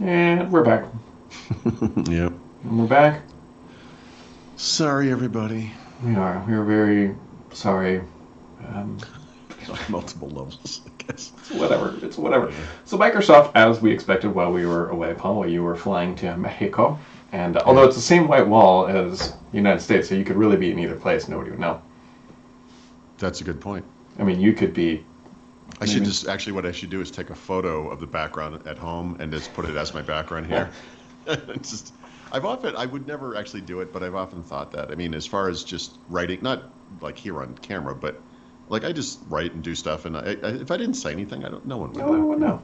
And we're back. yep. And we're back. Sorry, everybody. We are. We are very sorry. Um, multiple levels, I guess. it's whatever. It's whatever. So Microsoft, as we expected while we were away, Paul, while you were flying to Mexico, and uh, although it's the same white wall as the United States, so you could really be in either place, nobody would know. That's a good point. I mean, you could be. I should just actually what I should do is take a photo of the background at home and just put it as my background here. Just I've often I would never actually do it, but I've often thought that. I mean, as far as just writing, not like here on camera, but like I just write and do stuff, and I, I, if I didn't say anything, I don't. No one would No one would know.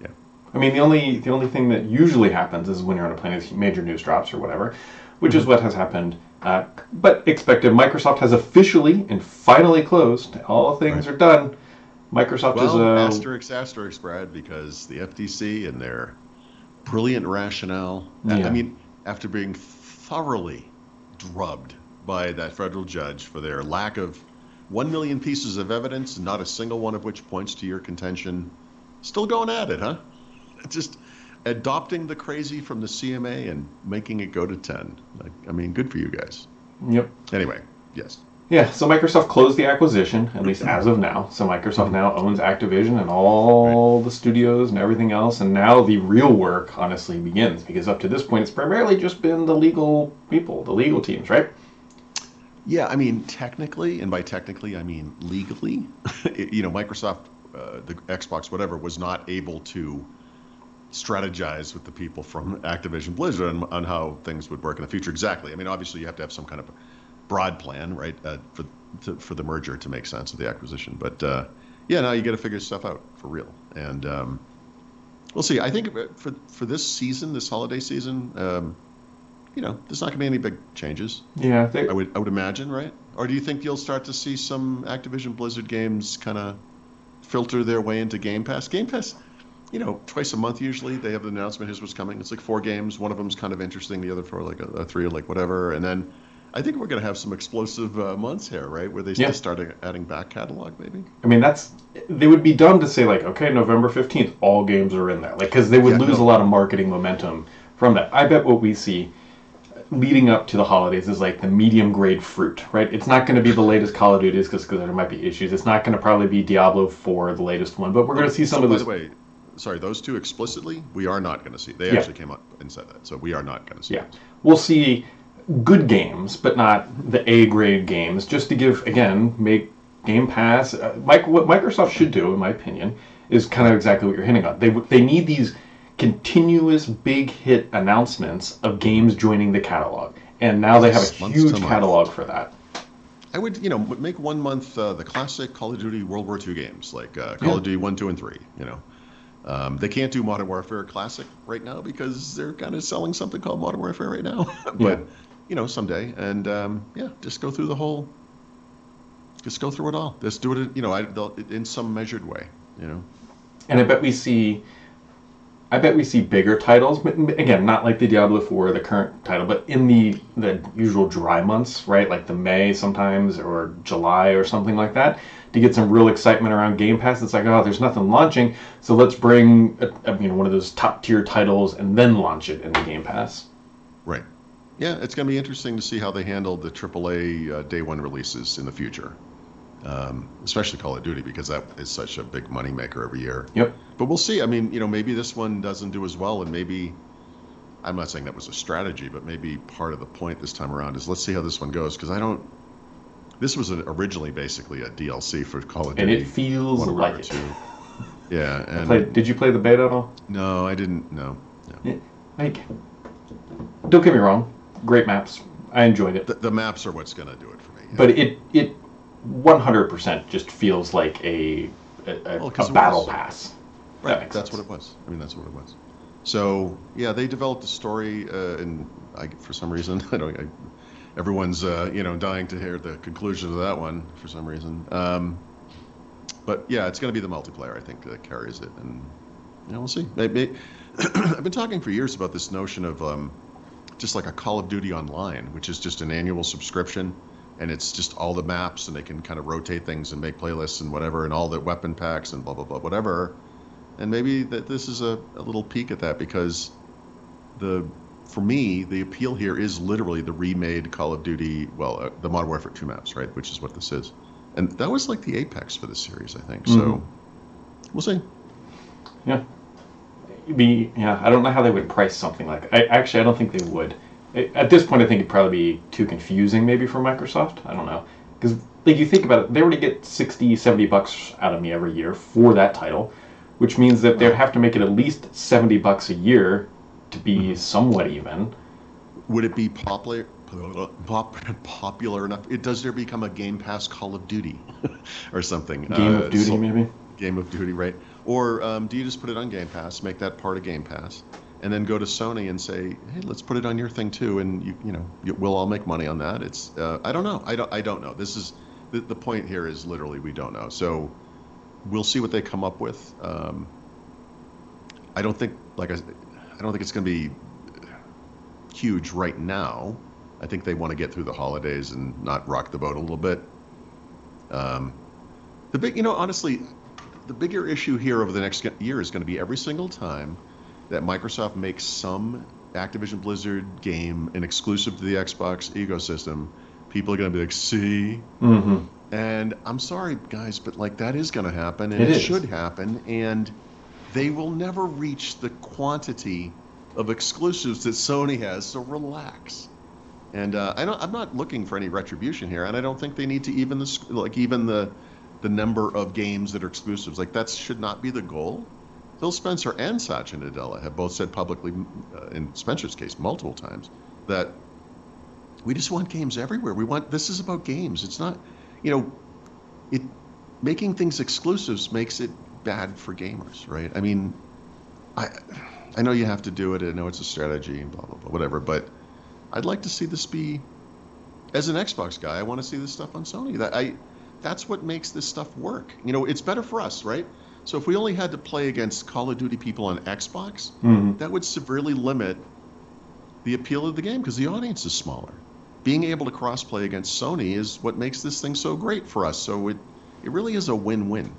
Yeah. I mean, the only the only thing that usually happens is when you're on a plane, is major news drops or whatever, which is what has happened. Uh, but expected, Microsoft has officially and finally closed. All things are done. Microsoft Well, is a asterisk, asterisk, Brad, because the FTC and their brilliant rationale. I- Yeah. I mean, after being thoroughly drubbed by that federal judge for their lack of one million pieces of evidence, not a single one of which points to your contention, still going at it, huh? Just adopting the crazy from the CMA and making it go to 10. Like, I mean, good for you guys. yep. Anyway, yes. Yeah, so Microsoft closed the acquisition, at least as of now. So Microsoft now owns Activision and all the studios and everything else, and now the real work honestly begins because up to this point it's primarily just been the legal people, the legal teams, right? Yeah, I mean, technically, and by technically, I mean legally, you know, Microsoft, uh, the Xbox, whatever, was not able to strategize with the people from Activision Blizzard on, on how things would work in the future. Exactly. I mean, obviously, you have to have some kind of broad plan, right, uh, for to, for the merger to make sense of the acquisition. But uh, yeah, now you got to figure stuff out for real, and um, we'll see. I think for for this season, this holiday season. Um, you know, there's not going to be any big changes. Yeah, they, I would I would imagine, right? Or do you think you'll start to see some Activision Blizzard games kind of filter their way into Game Pass? Game Pass, you know, twice a month usually they have the announcement. Here's what's coming. It's like four games. One of them's kind of interesting. The other four like a, a three or like whatever. And then I think we're going to have some explosive uh, months here, right? Where they Yeah. start adding back catalog, maybe. I mean, that's they would be dumb to say like, okay, November fifteenth, all games are in there, like because they would Yeah, lose no. a lot of marketing momentum from that. I bet what we see leading up to the holidays is like the medium grade fruit, right? It's not going to be the latest Call of Duties because there might be issues. It's not going to probably be Diablo four, the latest one, but we're going to see some so of by those. the way, sorry, those two explicitly, we are not going to see. They Yeah. actually came up and said that, so we are not going to see. Yeah, we'll see good games, but not the A grade games. Just to give again, make Game Pass. Uh, Mike, what Microsoft should do, in my opinion, is kind of exactly what you're hinting on. They they need these continuous big hit announcements of games joining the catalog, and now they have a huge catalog for that. I would, you know, make one month uh, the classic Call of Duty World War II games, like uh, Call Yeah. of Duty 1, 2, and 3, you know. Um, they can't do Modern Warfare Classic right now because they're kind of selling something called Modern Warfare right now. but, Yeah. You know, someday. And, um, yeah, just go through the whole, just go through it all. Just do it, you know, I, in some measured way, you know. And I bet we see, I bet we see bigger titles. But again, not like the Diablo 4, the current title, but in the the usual dry months, right? Like the May sometimes or July or something like that, to get some real excitement around Game Pass. It's like, oh, there's nothing launching, so let's bring a, a, you know one of those top tier titles and then launch it in the Game Pass. Right. Yeah, it's going to be interesting to see how they handle the AAA uh, day one releases in the future, um, especially Call of Duty because that is such a big moneymaker every year. Yep. But we'll see. I mean, you know, maybe this one doesn't do as well, and maybe I'm not saying that was a strategy, but maybe part of the point this time around is let's see how this one goes because I don't. This was an, originally basically a DLC for Call of Duty. And it feels like it. 2. Yeah, and Play, did you play the beta at all? no, I didn't. No, no. Yeah. Like, don't get me wrong, great maps. I enjoyed it. The, the maps are what's going to do it for me. yeah. but it it 100% just feels like a a, Well, a battle was. pass. Right, makes that's sense. what it was. I mean, that's what it was. So yeah, they developed a story, uh, and I, for some reason, I don't. I, everyone's uh, you know dying to hear the conclusion of that one for some reason. Um, but yeah, it's going to be the multiplayer I think that carries it, and you know we'll see. Maybe, I've been talking for years about this notion of um, just like a Call of Duty Online, which is just an annual subscription, and it's just all the maps, and they can kind of rotate things and make playlists and whatever, and all the weapon packs and blah blah blah whatever and maybe that this is a, a little peek at that because the for me the appeal here is literally the remade Call of Duty, well, uh, the Modern Warfare 2 maps, right? Which is what this is, and that was like the apex for the series, I think. So Mhm. we'll see. Yeah. Be yeah. I don't know how they would price something like. I actually I don't think they would. It, at this point, I think it'd probably be too confusing maybe for Microsoft. I don't know because like you think about it, they already get 60, 70 bucks out of me every year for that title, which means that they'd have to make it at least seventy bucks a year to be somewhat even. Would it be popular? Pop, popular enough? It does there become a Game Pass Call of Duty or something? Game Uh, of Duty so- maybe. Game of Duty, right? Or um, do you just put it on Game Pass, make that part of Game Pass, and then go to Sony and say, "Hey, let's put it on your thing too," and you, you know, we'll all make money on that. It's, uh, I don't know, I don't, I don't know. This is the, the point here is literally we don't know. So we'll see what they come up with. Um, I don't think, like I, I don't think it's going to be huge right now. I think they want to get through the holidays and not rock the boat a little bit. Um, the big, you know, honestly, the bigger issue here over the next year is going to be every single time that Microsoft makes some Activision Blizzard game an exclusive to the Xbox ecosystem, people are going to be like, see? Mm-hmm. And I'm sorry, guys, but like that is going to happen, and It it, should happen, and they will never reach the quantity of exclusives that Sony has. So relax. And uh, I don't, I'm not looking for any retribution here, and I don't think they need to even the like even the the number of games that are exclusives. Like that should not be the goal. Phil Spencer and Satya Nadella have both said publicly, uh, in Spencer's case, multiple times, that we just want games everywhere. We want this is about games. It's not, you know, it making things exclusives makes it bad for gamers, right? I mean, I I know you have to do it. I know it's a strategy and blah blah blah, whatever. But I'd like to see this be, as an Xbox guy, I want to see this stuff on Sony. That I, that's what makes this stuff work. You know, it's better for us, right? So if we only had to play against Call of Duty people on Xbox, Mm-hmm. that would severely limit the appeal of the game because the audience is smaller. Being able to crossplay against Sony is what makes this thing so great for us. So it, it really is a win-win.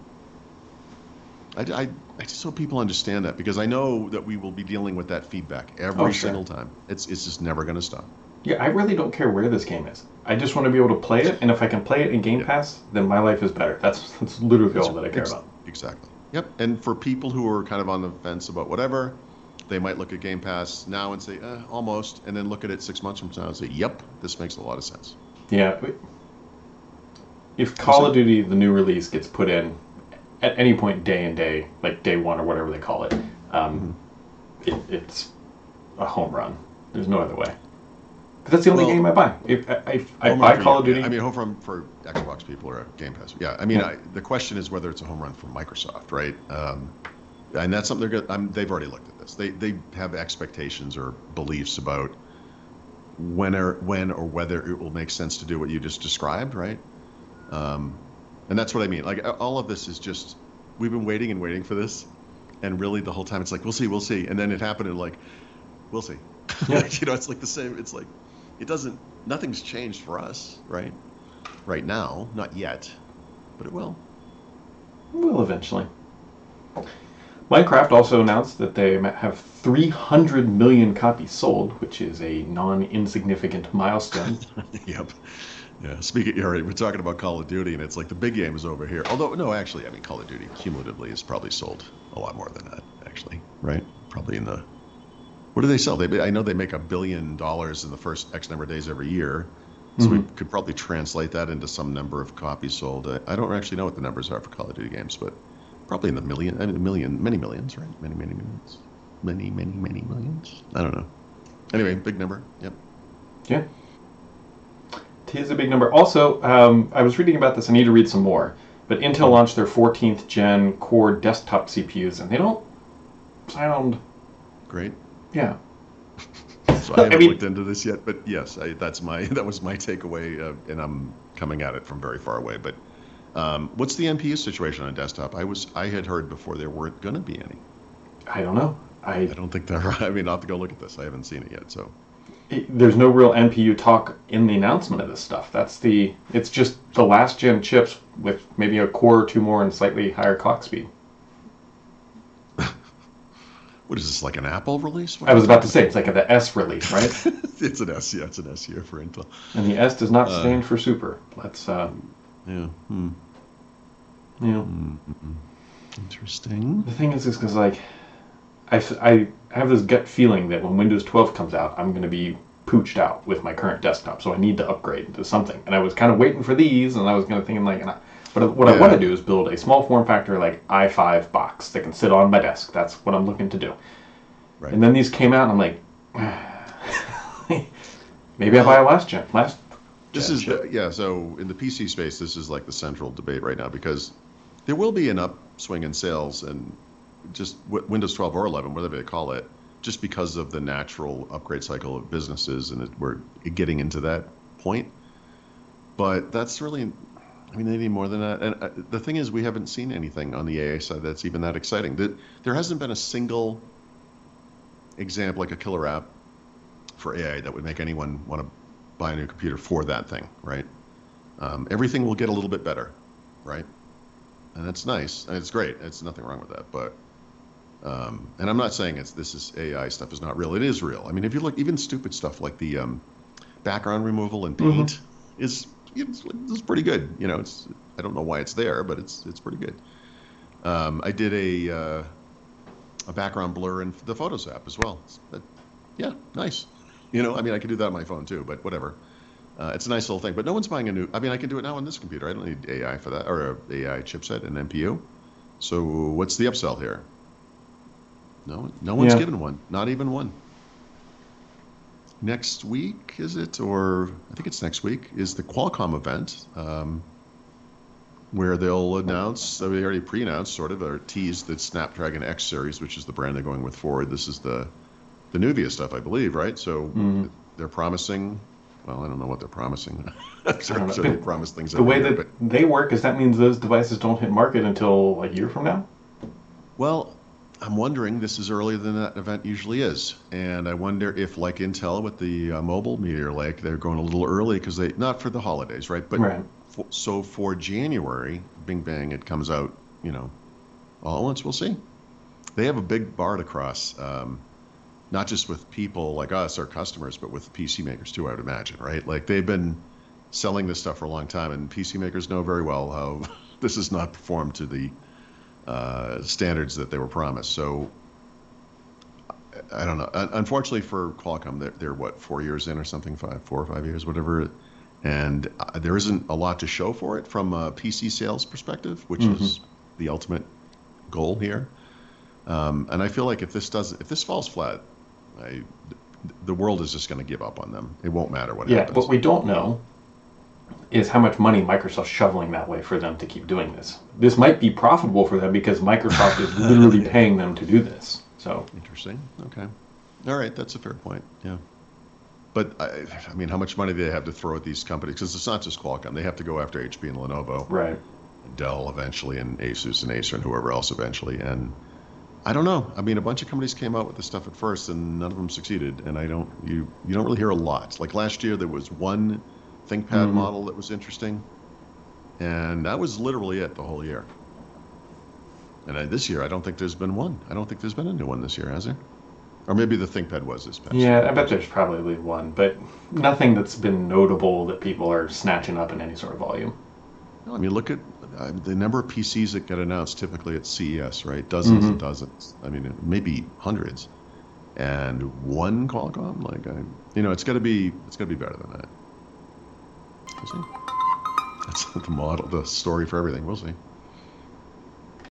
I, I, I just hope people understand that because I know that we will be dealing with that feedback every Oh, sure. single time. It's, it's just never going to stop. Yeah, I really don't care where this game is. I just want to be able to play it, and if I can play it in Game Pass, then my life is better. That's that's literally all that I care Ex- about. Exactly. Yep. And for people who are kind of on the fence about whatever, they might look at Game Pass now and say, eh, almost, and then look at it six months from now and say, yep, this makes a lot of sense. Yeah. If Call of Duty, the new release, gets put in at any point, day and day, like day one or whatever they call it, um, Mm-hmm. it, it's a home run. There's no other way. 'Cause that's the only Well- game I buy. If I, if I buy Call you. of Duty, I mean, home run for Xbox people or Game Pass. Yeah. I mean, Yeah. I, the question is whether it's a home run for Microsoft, right? Um, and that's something they're good. Um, they've already looked at this. They they have expectations or beliefs about when or when or whether it will make sense to do what you just described, right? Um, and that's what I mean. Like all of this is just we've been waiting and waiting for this, and really the whole time it's like we'll see, we'll see, and then it happened and like we'll see. Yeah. you know, it's like the same. It's like it doesn't. Nothing's changed for us, right? Right now, not yet, but it will. will eventually. Minecraft also announced that they have 300 million copies sold, which is a non-insignificant milestone. yep. Yeah. Speaking, all right, we're talking about Call of Duty, and it's like the big game is over here. Although, no, actually, I mean, Call of Duty cumulatively has probably sold a lot more than that, actually, right? Probably in the. What do they sell? They, I know they make a billion dollars in the first X number of days every year. So we could probably translate that into some number of copies sold. I, I don't actually know what the numbers are for Call of Duty games, but probably in the million, I mean, million, many millions, right? Many, many millions, many, many, many millions. I don't know. Anyway, big number. Yep. yeah. It is a big number. Also, um, I was reading about this. I need to read some more. But Intel launched their 14th gen Core desktop CPUs, and they don't sound. Great. Yeah. So I haven't mean- looked into this yet, but yes, I, that's my that was my takeaway, uh, and I'm coming at it from very far away. But um, what's the NPU situation on desktop? I was I had heard before there weren't going to be any. I don't know. I I don't think there. Are. I mean, I'll have to go look at this. I haven't seen it yet. So it- there's no real NPU talk in the announcement of this stuff. That's the it's just the last gen chips with maybe a core or two more and slightly higher clock speed. What is this like an Apple release? I was about to say it's like the S release, right? it's an S. Yeah, it's an S here for Intel. And the S does not Uh, stand for super. Let's, uh, Yeah. Hmm. you know, Interesting. the thing is, is because like, I, I have this gut feeling that when Windows 12 comes out, I'm going to be pooched out with my current desktop, so I need to upgrade to something. And I was kind of waiting for these, and I was going to thinking like, and I, but what I want to do is build a small form factor like i5 box that can sit on my desk. That's what I'm looking to do. Right. And then these came out, and I'm like, maybe I buy a last gen, last. This is the, yeah. So in the PC space, this is like the central debate right now because there will be an upswing in sales and just w- Windows 12 or 11, whatever they call it, just because of the natural upgrade cycle of businesses, and it, we're getting into that point. But that's really, I mean, they need more than that. And uh, the thing is, we haven't seen anything on the AI side that's even that exciting. That there hasn't been a single example, like a killer app for AI, that would make anyone want to buy a new computer for that thing, right? Um, everything will get a little bit better, right? And that's nice. And it's great. It's nothing wrong with that. But um, and I'm not saying it's this is AI stuff is not real. It is real. I mean, if you look, even stupid stuff like the um, background removal in Paint is it's, it's pretty good. You know, it's I don't know why it's there, but it's it's pretty good. Um, I did a uh, a background blur in the Photos app as well. But, yeah, nice. You know, I mean, I can do that on my phone too, but whatever. Uh, it's a nice little thing. But no one's buying a new. I mean, I can do it now on this computer. I don't need AI for that or a AI chipset and NPU. So what's the upsell here? No, no one's Yeah. given one. Not even one. Next week is it, or I think it's next week is the Qualcomm event, um, where they'll announce. So they already pre-announced, sort of, or teased the Snapdragon X series, which is the brand they're going with forward. This is the the Nuvia stuff, I believe, right? So Mhm. they're promising. Well, I don't know what they're promising. I'm sure, I don't I'm sure they promise things. The way year, that but they work is that means those devices don't hit market until a year from now. Well, I'm wondering, this is earlier than that event usually is. And I wonder if, like Intel with the uh, mobile Meteor Lake, they're going a little early because they, not for the holidays, right? But Right. for, so for January, bing bang, it comes out, you know, all at once. We'll see. They have a big bar to cross, um, not just with people like us, our customers, but with PC makers too, I would imagine, right? Like they've been selling this stuff for a long time, and PC makers know very well how this has not performed to the uh, standards that they were promised. So I, don't know. Unfortunately for Qualcomm, they're, they're what four years in or something, five, four or five years, whatever. And uh, there isn't a lot to show for it from a PC sales perspective, which is the ultimate goal here. Um, and I feel like if this does, if this falls flat, I, the world is just going to give up on them. It won't matter what Yeah, happens. what we don't know is how much money Microsoft's shoveling that way for them to keep doing this. This might be profitable for them because Microsoft is literally paying them to do this. So Interesting. Okay. All right, that's a fair point. Yeah. But I, I mean, how much money do they have to throw at these companies? Because it's not just Qualcomm; they have to go after HP and Lenovo, right. Dell eventually, and Asus and Acer and whoever else eventually. And I don't know. I mean, a bunch of companies came out with this stuff at first, and none of them succeeded. And I don't you you don't really hear a lot. Like last year, there was one ThinkPad Mhm. model that was interesting, and that was literally it the whole year. And I, this year, I don't think there's been one. I don't think there's been a new one this year, has there? Or maybe the ThinkPad was this past year. Yeah, I bet there's probably one, but nothing that's been notable that people are snatching up in any sort of volume. No, I mean, look at uh, the number of PCs that get announced typically at CES, right? Dozens and Mhm. dozens. I mean, maybe hundreds. And one Qualcomm, like, I, you know, it's got to be, it's got to be better than that. We'll see. That's the model, the story for everything. We'll see.